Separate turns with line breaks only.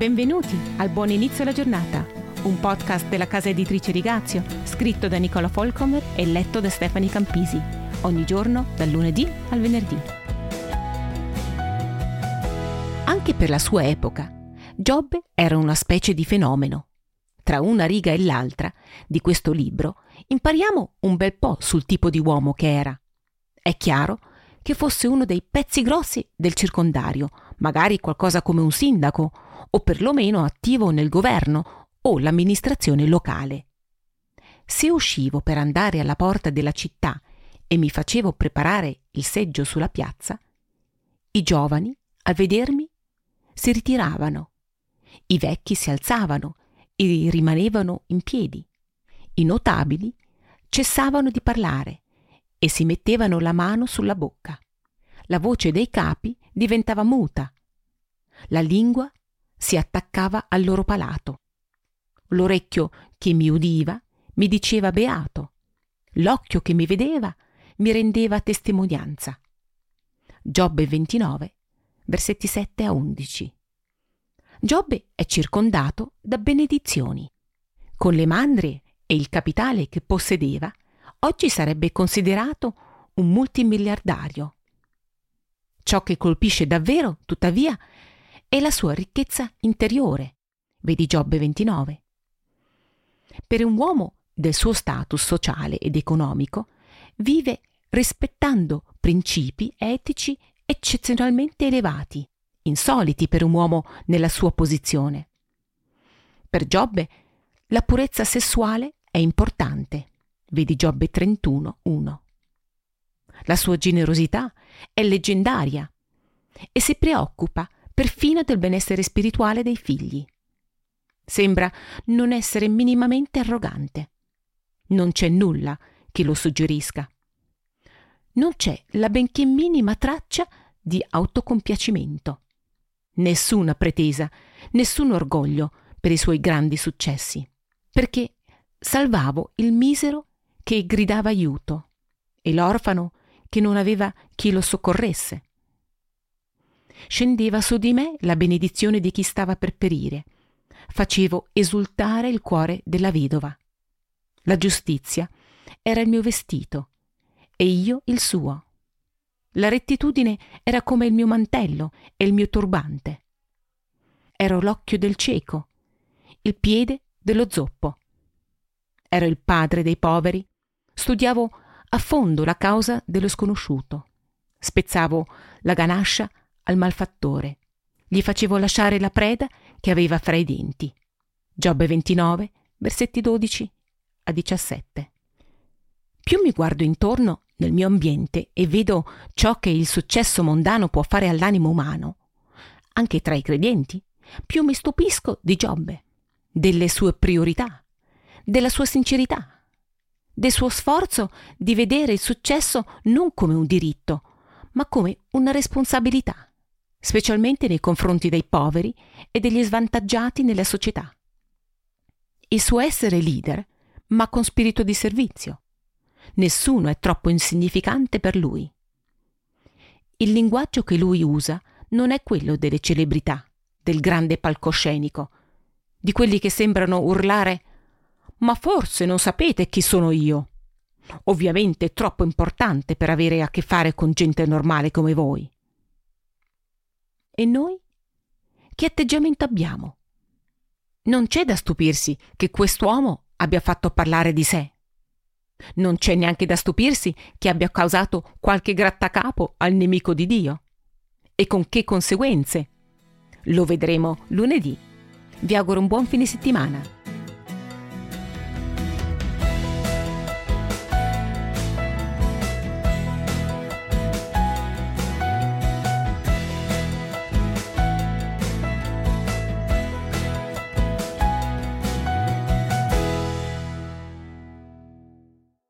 Benvenuti al Buon Inizio alla Giornata, un podcast della casa editrice Rigazio, scritto da Nicola Folcomer e letto da Stefani Campisi, ogni giorno dal lunedì al venerdì. Anche per la sua epoca, Giobbe era una specie di fenomeno. Tra una riga e l'altra di questo libro impariamo un bel po' sul tipo di uomo che era. È chiaro che fosse uno dei pezzi grossi del circondario, magari qualcosa come un sindaco o perlomeno attivo nel governo o l'amministrazione locale. Se uscivo per andare alla porta della città e mi facevo preparare il seggio sulla piazza, i giovani, al vedermi, si ritiravano, i vecchi si alzavano e rimanevano in piedi, i notabili cessavano di parlare e si mettevano la mano sulla bocca. La voce dei capi diventava muta, la lingua si attaccava al loro palato. L'orecchio che mi udiva mi diceva beato, l'occhio che mi vedeva mi rendeva testimonianza. Giobbe 29, versetti 7 a 11. Giobbe è circondato da benedizioni. Con le mandrie e il capitale che possedeva, oggi sarebbe considerato un multimiliardario. Ciò che colpisce davvero, tuttavia, e la sua ricchezza interiore. Vedi Giobbe 29. Per un uomo del suo status sociale ed economico, vive rispettando principi etici eccezionalmente elevati, insoliti per un uomo nella sua posizione. Per Giobbe la purezza sessuale è importante. Vedi Giobbe 31, 1. La sua generosità è leggendaria e si preoccupa perfino del benessere spirituale dei figli. Sembra non essere minimamente arrogante. Non c'è nulla che lo suggerisca. Non c'è la benché minima traccia di autocompiacimento. Nessuna pretesa, nessun orgoglio per i suoi grandi successi, perché salvavo il misero che gridava aiuto e l'orfano che non aveva chi lo soccorresse scendeva su di me la benedizione di chi stava per perire. Facevo esultare il cuore della vedova. La giustizia era il mio vestito e io il suo. La rettitudine era come il mio mantello e il mio turbante. Ero l'occhio del cieco, il piede dello zoppo. Ero il padre dei poveri, studiavo a fondo la causa dello sconosciuto, spezzavo la ganascia al malfattore. Gli facevo lasciare la preda che aveva fra i denti. Giobbe 29, versetti 12 a 17. Più mi guardo intorno nel mio ambiente e vedo ciò che il successo mondano può fare all'animo umano, anche tra i credenti, più mi stupisco di Giobbe, delle sue priorità, della sua sincerità, del suo sforzo di vedere il successo non come un diritto, ma come una responsabilità specialmente nei confronti dei poveri e degli svantaggiati nella società. Il suo essere leader, ma con spirito di servizio. Nessuno è troppo insignificante per lui. Il linguaggio che lui usa non è quello delle celebrità, del grande palcoscenico, di quelli che sembrano urlare Ma forse non sapete chi sono io. Ovviamente è troppo importante per avere a che fare con gente normale come voi. E noi? Che atteggiamento abbiamo? Non c'è da stupirsi che quest'uomo abbia fatto parlare di sé. Non c'è neanche da stupirsi che abbia causato qualche grattacapo al nemico di Dio. E con che conseguenze? Lo vedremo lunedì. Vi auguro un buon fine settimana.